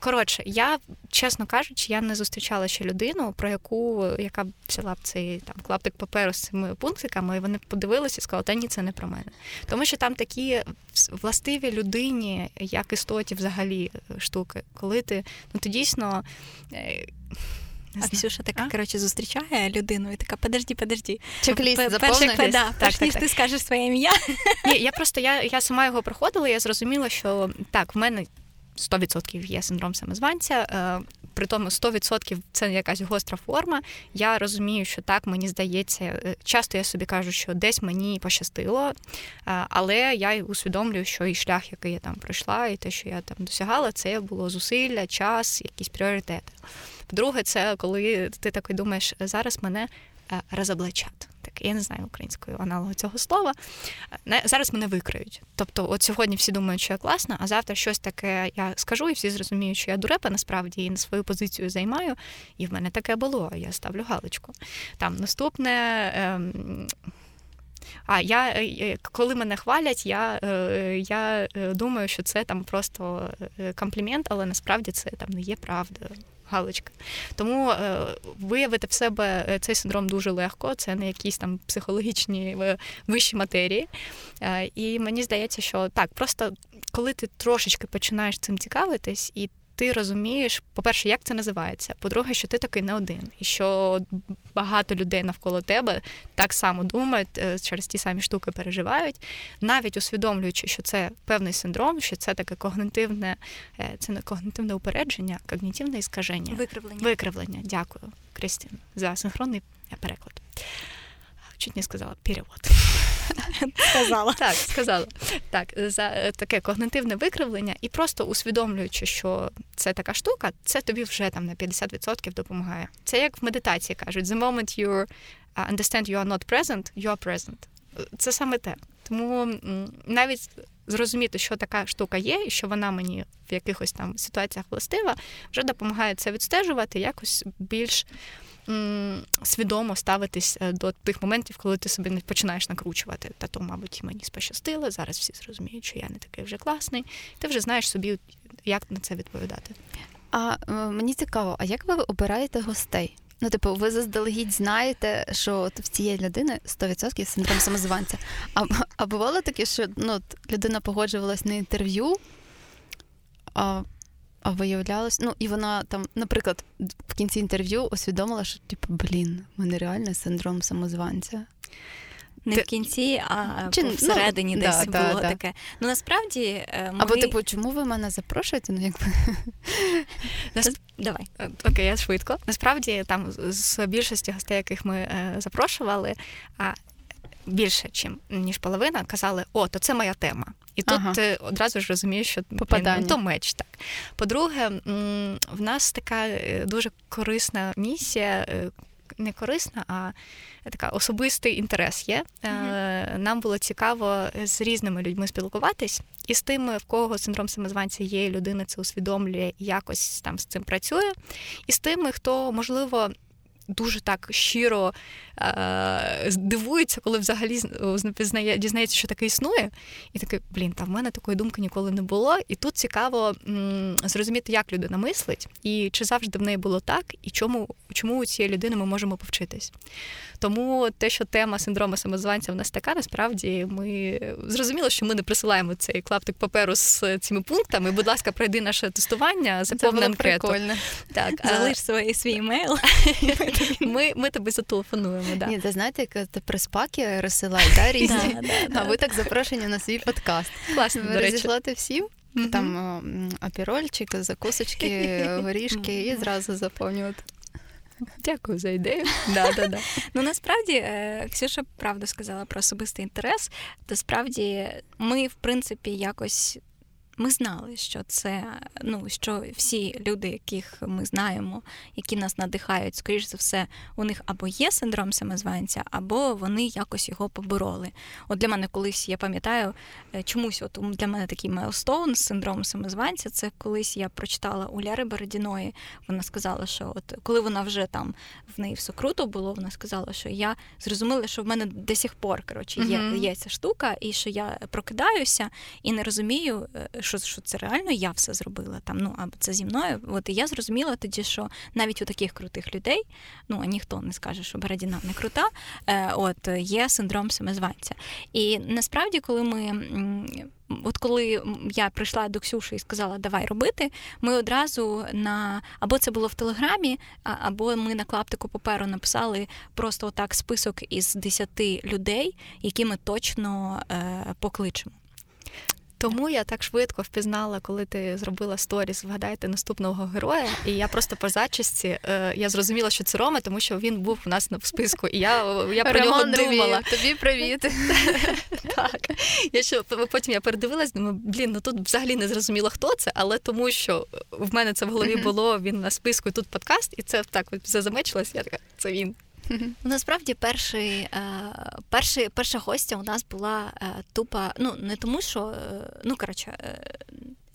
Е, Коротше, я, чесно кажучи, я не зустрічала ще людину, про яку яка взяла б цей там клаптик паперу з цими пунктиками, і вони подивилися і сказали, та ні, це не про мене. Тому що там такі властиві людині, як істоті взагалі штуки, коли ти ну ти дійсно. Е, А Ксюша така, коротше, зустрічає людину і така, подожди, подожди. Чек-ліст заповнити? Да, так, перш ніж ти скажеш своє ім'я. Ні, я просто я я сама його проходила, я зрозуміла, що так, в мене 100% є синдром самозванця. Е, при тому 100% це якась гостра форма. Я розумію, що так мені здається, е, часто я собі кажу, що десь мені пощастило, е, але я усвідомлюю, що і шлях, який я там пройшла, і те, що я там досягала, це було зусилля, час, якісь пріоритети. По-друге, це коли ти такий думаєш, зараз мене розоблачать так, я не знаю українською аналогу цього слова. Зараз мене викриють. Тобто, от сьогодні всі думають, що я класна, а завтра щось таке я скажу, і всі зрозуміють, що я дурепа насправді і на свою позицію займаю. І в мене таке було. Я ставлю галочку. Там наступне. Ем... А я е, е, коли мене хвалять, я е, я думаю, що це там просто комплімент, але насправді це там не є правдою галочка. Тому е, виявити в себе е, цей синдром дуже легко, це не якісь там психологічні е, вищі матерії. І мені здається, що так, просто коли ти трошечки починаєш цим цікавитись, і ти розумієш, по-перше, як це називається. По-друге, що ти такий не один, і що багато людей навколо тебе так само думають, е, через ті самі штуки переживають, навіть усвідомлюючи, що це певний синдром, що це таке когнитивне, е, це не когнитивне упередження, когнітивне іскаження. Викривлення. Викривлення. Дякую, Крістін, за синхронний переклад. Чуть не сказала перевод. [LAUGHS] Сказала. Так, сказала. Так, за е, таке когнитивне викривлення, і просто усвідомлюючи, що це така штука, це тобі вже там на 50% допомагає. Це як в медитації кажуть: the moment you uh, understand you are not present, you are present. Це саме те. Тому навіть зрозуміти, що така штука є, і що вона мені в якихось там ситуаціях властива, вже допомагає це відстежувати якось більш свідомо ставитись е, до тих моментів, коли ти собі не починаєш накручувати. Та то, мабуть, мені спощастило, зараз всі зрозуміють, що я не такий вже класний. Ти вже знаєш собі, як на це відповідати. А е, мені цікаво, а як ви обираєте гостей? Ну, типу, ви заздалегідь знаєте, що от в цієї людини 100% синдром самозванця. А а бувало таке, що ну, людина погоджувалась на інтерв'ю, а а виявлялось, ну і вона там, наприклад, в кінці інтерв'ю усвідомила, що типу, блін, в мене реально синдром самозванця. Не Ти... в кінці, а Чи, ну, всередині ну, десь да, було да, таке. Ну насправді е, ми... Або типу, чому ви мене запрошуєте? Ну якби Нас... давай. Е, окей, я швидко. Насправді там з більшості гостей, яких ми е, запрошували, а більше, чим ніж половина, казали: О, то це моя тема. І тут ага. ти одразу ж розумієш, що Попадання. Блін, то меч так. По-друге, в нас така е, дуже корисна місія, е, не корисна, а така особистий інтерес є. mm Нам було цікаво з різними людьми спілкуватись, і з тими, в кого синдром самозванця є, людина це усвідомлює і якось там з цим працює, і з тими, хто можливо дуже так щиро е, дивується, коли взагалі пізнає, дізнається, що таке існує, і такий, блін, та в мене такої думки ніколи не було. І тут цікаво м, зрозуміти, як людина мислить, і чи завжди в неї було так, і чому чому у цієї людини ми можемо повчитись. Тому те, що тема синдрому самозванця в нас така, насправді ми зрозуміло, що ми не присилаємо цей клаптик паперу з цими пунктами. Будь ласка, пройди наше тестування, заповни анкету. Прикольно. Так, Залиш свій свій емейл. [LAUGHS] [LAUGHS] Ми ми тобі зателефонуємо. Да. Ні, ти знаєте, як ти приспаки розсилають, да, різні. А ви так запрошені на свій подкаст. Класно, Ви розійшлати всім. Там апірольчик, закусочки, [LAUGHS] горішки і зразу заповнювати. Дякую за ідею. Да, да, да. Ну насправді е, Ксюша правду сказала про особистий інтерес. То справді ми, в принципі, якось ми знали, що це ну що всі люди, яких ми знаємо, які нас надихають, скоріш за все, у них або є синдром самозванця, або вони якось його побороли. От для мене колись я пам'ятаю, е, чомусь от для мене такий milestone з синдромом самозванця. Це колись я прочитала у Ляри Бородіної. Вона сказала, що от коли вона вже там в неї все круто було, вона сказала, що я зрозуміла, що в мене до сих пор коротше є, є ця штука, і що я прокидаюся і не розумію. Що що це реально я все зробила там, ну або це зі мною. От і я зрозуміла тоді, що навіть у таких крутих людей, ну а ніхто не скаже, що Бородіна не крута, е, от є синдром самозванця. І насправді, коли ми. От коли я прийшла до Ксюші і сказала, давай робити, ми одразу на або це було в Телеграмі, або ми на клаптику паперу написали просто отак список із 10 людей, які ми точно е, покличемо. Тому я так швидко впізнала, коли ти зробила сторіс, вгадайте наступного героя. І я просто по зачисті е, я зрозуміла, що це Рома, тому що він був у нас в списку. І я я про Роман нього думала. Тобі привіт. [LAUGHS] Так. Я що потім я передивилась, думаю, блін, ну тут взагалі не зрозуміло, хто це, але тому що в мене це в голові [LAUGHS] було, він на списку, і тут подкаст, і це так замечилось, я така, це він. Насправді, перший, е, перший, перша гостя у нас була е, тупа, ну не тому, що е, ну коротше,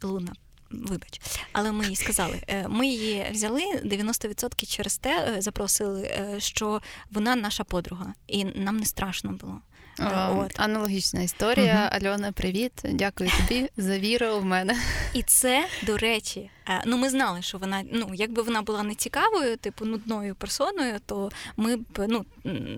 Луна. Вибач, але ми їй сказали. Ми її взяли 90% через те, запросили, що вона наша подруга, і нам не страшно було. От. Аналогічна історія. Угу. Альона, привіт. Дякую тобі за віру в мене. І це, до речі, Е, ну, ми знали, що вона, ну, якби вона була не цікавою, типу нудною персоною, то ми б ну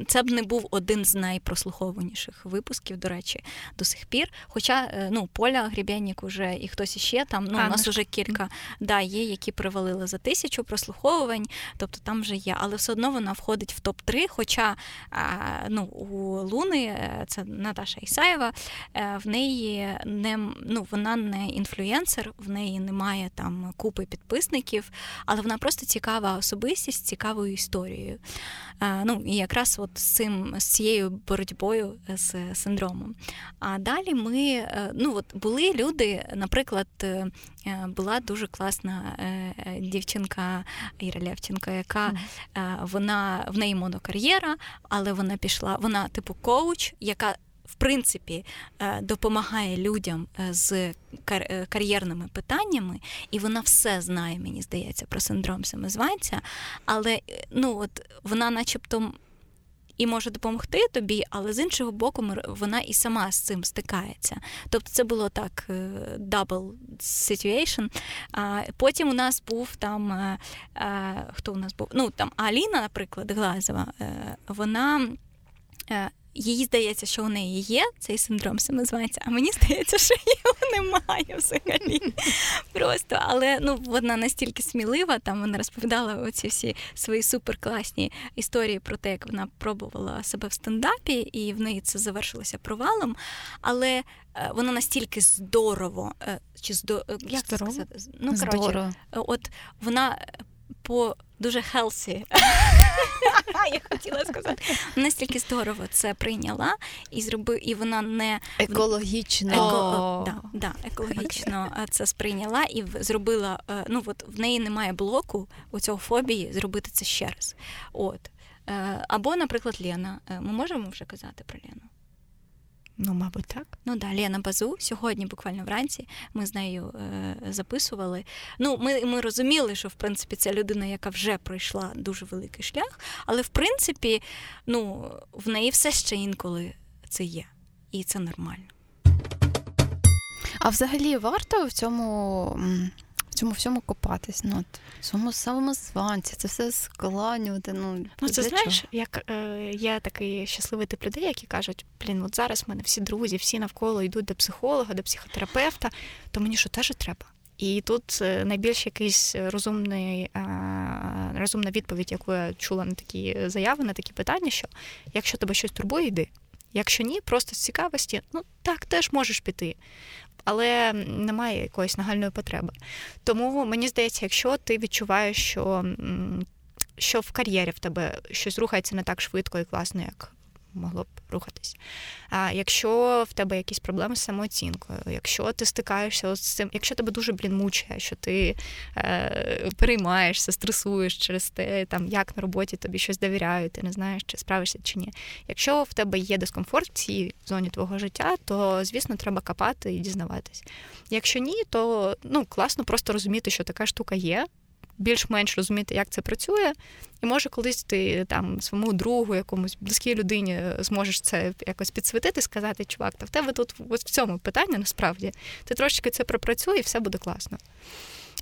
це б не був один з найпрослухованіших випусків, до речі, до сих пір. Хоча е, ну, Поля Гріб'янік уже і хтось іще там. Ну, а, у нас уже кілька да, є, які привалили за тисячу прослуховувань, тобто там вже є, але все одно вона входить в топ 3 Хоча ну, у Луни, е, це Наташа Ісаєва, в неї не ну, вона не інфлюенсер, в неї немає там купи підписників, але вона просто цікава особистість з цікавою історією. Ну і якраз от з цим з цією боротьбою з синдромом. А далі ми е, ну от були люди, наприклад, е, була дуже класна е, дівчинка Іра Левченко, яка вона в неї монокар'єра, але вона пішла, вона типу коуч, яка в принципі е, допомагає людям е, з е, кар'єрними питаннями, і вона все знає, мені здається, про синдром самозванця, але ну от вона, начебто. І може допомогти тобі, але з іншого боку, вона і сама з цим стикається. Тобто це було так double situation. А Потім у нас був там хто у нас був? Ну там Аліна, наприклад, Глазова, вона їй здається, що у неї є цей синдром самозванця, а мені здається, що його немає взагалі. Просто, але ну вона настільки смілива, там вона розповідала оці всі свої суперкласні історії про те, як вона пробувала себе в стендапі, і в неї це завершилося провалом. Але е, вона настільки здорово, е, чи здо... Е, як здорово? сказати? Ну, коротше, от вона по дуже healthy, [LAUGHS] я хотіла сказати. Настільки здорово це прийняла і зробив, і вона не екологічно Еко... да, да, екологічно okay. це сприйняла і зробила. Е, ну от в неї немає блоку у цього фобії зробити це ще раз. От. Е, або, наприклад, Лена. Е, ми можемо вже казати про Лену? Ну, мабуть, так. Ну да, Лена Базу. Сьогодні, буквально вранці, ми з нею е, записували. Ну, ми ми розуміли, що в принципі це людина, яка вже пройшла дуже великий шлях, але в принципі, ну, в неї все ще інколи це є, і це нормально. А взагалі варто в цьому цьому всьому копатись. Ну, от, цьому самозванці, це все складнювати. Ну, ну це знаєш, чого? як е, є такий щасливий тип людей, які кажуть, блін, от зараз в мене всі друзі, всі навколо йдуть до психолога, до психотерапевта, то мені що теж треба. І тут е, найбільш якийсь розумний, е, розумна відповідь, яку я чула на такі заяви, на такі питання, що якщо тебе щось турбує, йди. Якщо ні, просто з цікавості, ну так теж можеш піти але немає якоїсь нагальної потреби. Тому мені здається, якщо ти відчуваєш, що що в кар'єрі в тебе щось рухається не так швидко і класно, як могло б рухатись. А якщо в тебе якісь проблеми з самооцінкою, якщо ти стикаєшся з цим, якщо тебе дуже блін мучає, що ти е, переймаєшся, стресуєш через те, там як на роботі тобі щось довіряють, ти не знаєш, чи справишся чи ні. Якщо в тебе є дискомфорт в цій зоні твого життя, то звісно треба копати і дізнаватись. Якщо ні, то ну класно просто розуміти, що така штука є більш-менш розуміти, як це працює. І може, колись ти там своєму другу, якомусь близькій людині зможеш це якось підсвітити, сказати, чувак, та в тебе тут ось в цьому питанні насправді ти трошки це пропрацюй, і все буде класно.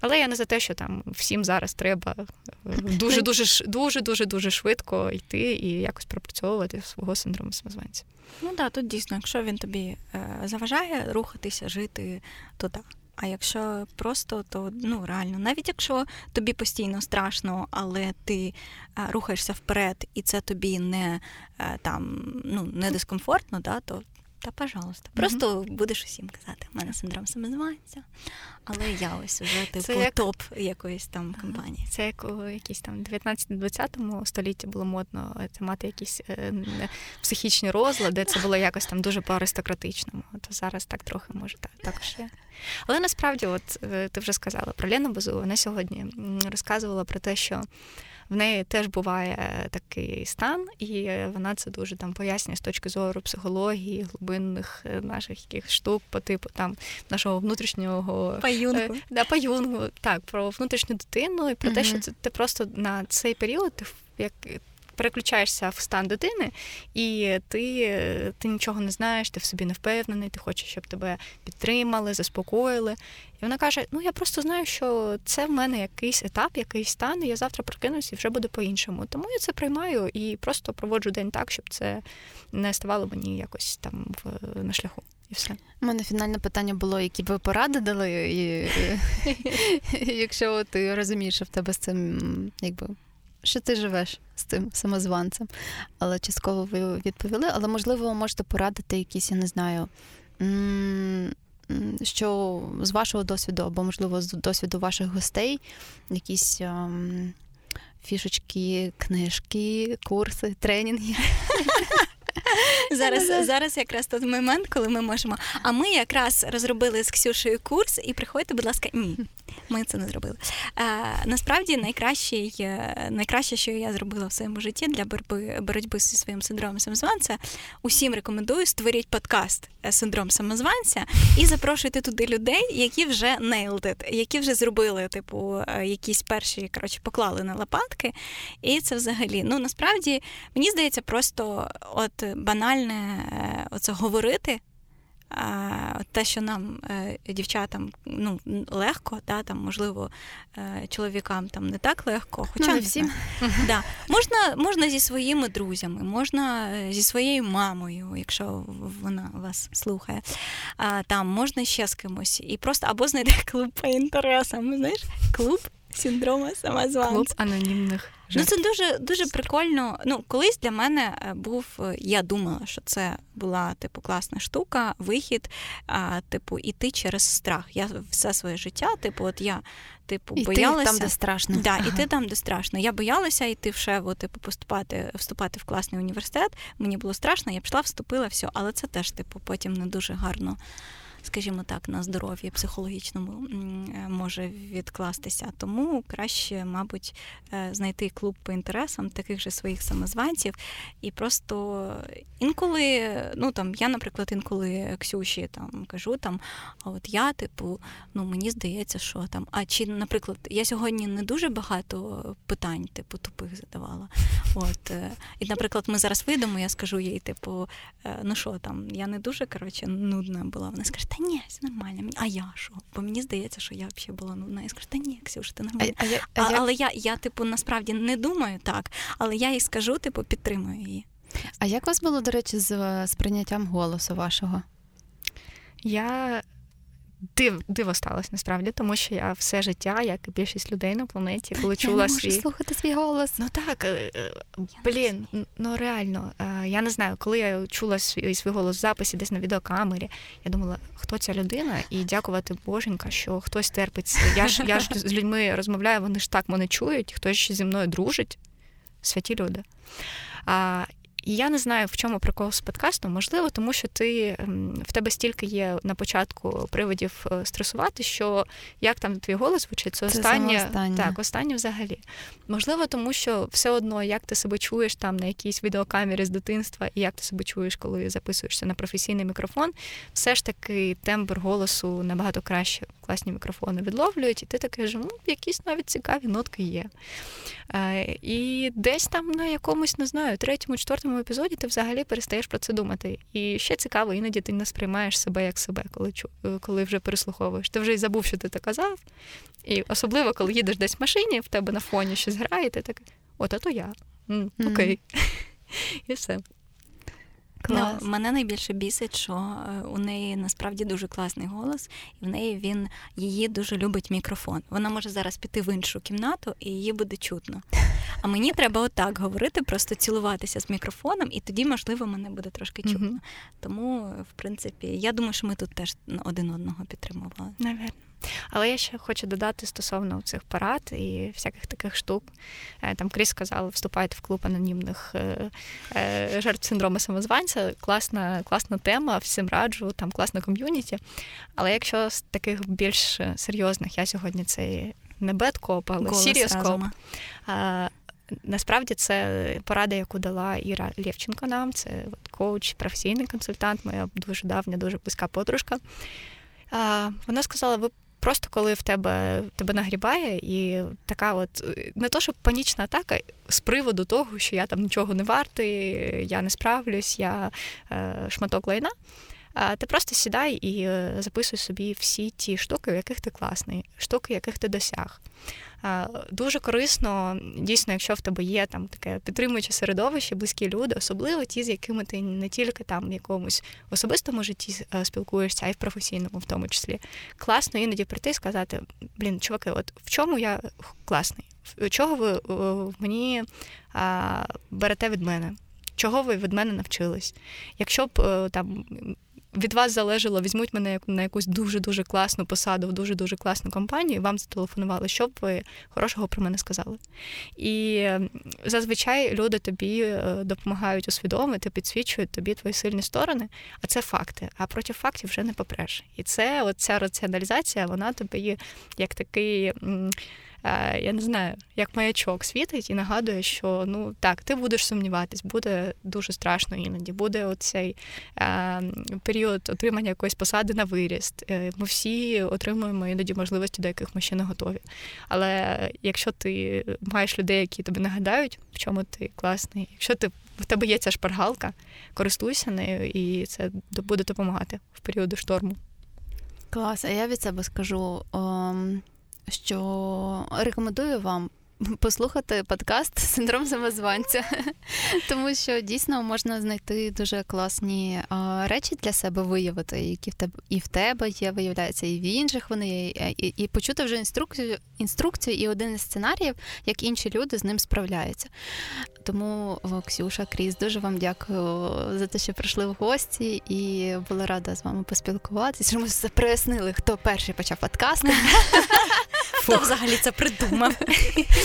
Але я не за те, що там всім зараз треба дуже дуже дуже дуже дуже швидко йти і якось пропрацьовувати свого синдрому самозванця. Ну так, тут дійсно, якщо він тобі е, заважає рухатися, жити, то так. А якщо просто, то ну реально, навіть якщо тобі постійно страшно, але ти а, рухаєшся вперед, і це тобі не е, там ну не дискомфортно, да, то та пожалуйста. Просто mm-hmm. будеш усім казати, у мене синдром самозванця, але я ось уже типу як... топ якоїсь там компанії. Це як у якійсь там 19-20 столітті було модно е, це мати якісь е, психічні розлади, це було якось там дуже по аристократичному. То зараз так трохи може так також є. Але насправді, от е, ти вже сказала про Лену Базу, вона сьогодні розказувала про те, що в неї теж буває такий стан, і вона це дуже там пояснює з точки зору психології, глибинних е, наших яких штук по типу там нашого внутрішнього паюнгу. Е, да, паюнгу, так, про внутрішню дитину і про угу. те, що це ти просто на цей період як переключаєшся в стан дитини, і ти ти нічого не знаєш, ти в собі не впевнений, ти хочеш, щоб тебе підтримали, заспокоїли. І вона каже: Ну я просто знаю, що це в мене якийсь етап, якийсь стан, і я завтра прокинусь і вже буде по-іншому. Тому я це приймаю і просто проводжу день так, щоб це не ставало мені якось там в на шляху. І все. У мене фінальне питання було, які б ви поради дали, і, [LAUGHS] якщо ти розумієш, що в тебе з цим якби що ти живеш з цим самозванцем. Але частково ви відповіли. Але, можливо, можете порадити якісь, я не знаю, що з вашого досвіду, або, можливо, з досвіду ваших гостей, якісь. Ем, фішечки, книжки, курси, тренінги. [LAUGHS] Зараз зараз якраз той момент, коли ми можемо. А ми якраз розробили з Ксюшею курс, і приходьте, будь ласка, ні. Ми це не зробили. А, Насправді найкращий, е, найкраще, що я зробила в своєму житті для боротьби боротьби зі своїм синдромом самозванця, усім рекомендую створіть подкаст е, Синдром самозванця і запрошуйте туди людей, які вже nailed it, які вже зробили, типу, е, якісь перші коротше, поклали на лопатки. І це взагалі, ну насправді мені здається, просто от банальне оце говорити те, що нам, е, дівчатам, ну, легко, да, там, можливо, е, чоловікам там не так легко, хоча ну, не всім. Да. Можна можна зі своїми друзями, можна е, зі своєю мамою, якщо вона вас слухає, там можна ще з кимось. І просто або знайде клуб по інтересам. Знаєш, клуб синдрома самозванця. Клуб анонімних. Ну це дуже дуже прикольно. Ну, колись для мене е, був. Е, я думала, що це була типу класна штука, вихід, а, типу, іти через страх. Я все своє життя, типу, от я типу, і боялася там, де страшно. Да, ага. Іти там, де страшно. Я боялася йти в шеву, типу, поступати, вступати в класний університет. Мені було страшно, я пішла, вступила, все, але це теж, типу, потім не дуже гарно скажімо так, на здоров'ї психологічному е, може відкластися. Тому краще, мабуть, е, знайти клуб по інтересам таких же своїх самозванців. І просто інколи, ну там я, наприклад, інколи Ксюші там кажу, там, а от я, типу, ну мені здається, що там. А чи, наприклад, я сьогодні не дуже багато питань, типу, тупих задавала. От, е, І, наприклад, ми зараз вийдемо, я скажу їй, типу, ну що там, я не дуже коротше, нудна була. Вона скаже, та ні, все нормально. А я що? Бо мені здається, що я взагалі була нудна. Я скажу, та ні, Ксюша, ти нормально. А, а, а, але я, я, типу, насправді не думаю так, але я їй скажу, типу, підтримую її. А як у вас було, до речі, з сприйняттям голосу вашого? Я див, диво сталося насправді, тому що я все життя, як і більшість людей на планеті, коли [LAUGHS] чула я не можу свій... слухати свій голос. Ну так, е, е, блін, ну реально, е, я не знаю, коли я чула свій свій голос в записі десь на відеокамері, я думала, хто ця людина, і дякувати Боженька, що хтось терпиться. Я ж я ж з людьми розмовляю, вони ж так мене чують, хтось ще зі мною дружить, святі люди. А, І я не знаю, в чому прикол з подкастом. Можливо, тому що ти ем, в тебе стільки є на початку приводів е, стресувати, що як там твій голос звучить, це, це останнє так, останнє взагалі. Можливо, тому що все одно, як ти себе чуєш там на якійсь відеокамері з дитинства, і як ти себе чуєш, коли записуєшся на професійний мікрофон, все ж таки тембр голосу набагато краще класні мікрофони відловлюють, і ти такий ж, ну, якісь навіть цікаві нотки є. Е, І десь там на якомусь, не знаю, третьому, четвертому епізоді ти взагалі перестаєш про це думати. І ще цікаво, іноді ти не сприймаєш себе як себе, коли коли вже переслуховуєш. Ти вже й забув, що ти так казав. І особливо, коли їдеш десь в машині, в тебе на фоні щось грає, ти такий, от, а то я. Окей. [LAUGHS] І все. Клас. Ну, Мене найбільше бісить, що е, у неї насправді дуже класний голос, і в неї він її дуже любить мікрофон. Вона може зараз піти в іншу кімнату і її буде чутно. А мені треба отак говорити, просто цілуватися з мікрофоном, і тоді, можливо, мене буде трошки чутно. Тому, в принципі, я думаю, що ми тут теж один одного підтримували. Наверно. Але я ще хочу додати стосовно цих парад і всяких таких штук. Е, там Кріс сказав, вступайте в клуб анонімних е, е, жертв синдрому самозванця. Класна класна тема, всім раджу, там класна ком'юніті. Але якщо з таких більш серйозних, я сьогодні це не бедкоп, але сіріоскоп. Насправді це порада, яку дала Іра Лєвченко нам. Це коуч, професійний консультант, моя дуже давня, дуже близька подружка. Вона сказала: ви Просто коли в тебе тебе нагрібає, і така, от не то, щоб панічна атака з приводу того, що я там нічого не вартий, я не справлюсь, я е, шматок лайна. Ти просто сідай і е, записуй собі всі ті штуки, в яких ти класний, штуки, яких ти досяг. Дуже корисно, дійсно, якщо в тебе є там таке підтримуюче середовище, близькі люди, особливо ті, з якими ти не тільки там в якомусь особистому житті е, спілкуєшся, а й в професійному, в тому числі. Класно іноді прийти і сказати: блін, чуваки, от в чому я класний? Чого ви мені берете від мене? Чого ви від мене навчились? Якщо б е, там від вас залежало, візьмуть мене на якусь дуже-дуже класну посаду в дуже-дуже класну компанію, і вам зателефонували, що б ви хорошого про мене сказали. І зазвичай люди тобі е, допомагають усвідомити, підсвічують тобі твої сильні сторони, а це факти. А проти фактів вже не попреш. І це оця раціоналізація, вона тобі як такий. Е, я не знаю, як маячок світить і нагадує, що ну так, ти будеш сумніватись, буде дуже страшно іноді. Буде оцей е, період отримання якоїсь посади на виріст. Е, ми всі отримуємо іноді можливості, до яких ми ще не готові. Але якщо ти маєш людей, які тобі нагадають, в чому ти класний, якщо ти в тебе є ця шпаргалка, користуйся нею, і це буде допомагати в періоди шторму. Клас, а я від себе скажу. Ом що рекомендую вам. Послухати подкаст [LAUGHS] Синдром самозванця, [LAUGHS] тому що дійсно можна знайти дуже класні речі для себе виявити, які в тебе і в тебе є, виявляється, і в інших вони є, і, і почути вже інструкцію, інструкцію і один із сценаріїв, як інші люди з ним справляються. Тому, Ксюша, Кріс, дуже вам дякую за те, що прийшли в гості, і була рада з вами поспілкуватися. Що ми прояснили, хто перший почав подкаст. [LAUGHS] Хто взагалі це придумав?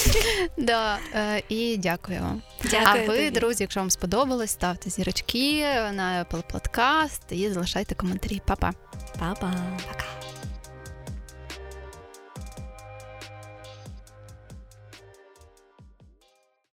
[LAUGHS] Да, е, І дякую вам. А ви, друзі, якщо вам сподобалось, ставте зірочки на Apple Podcast і залишайте коментарі. Па-па. Па-па.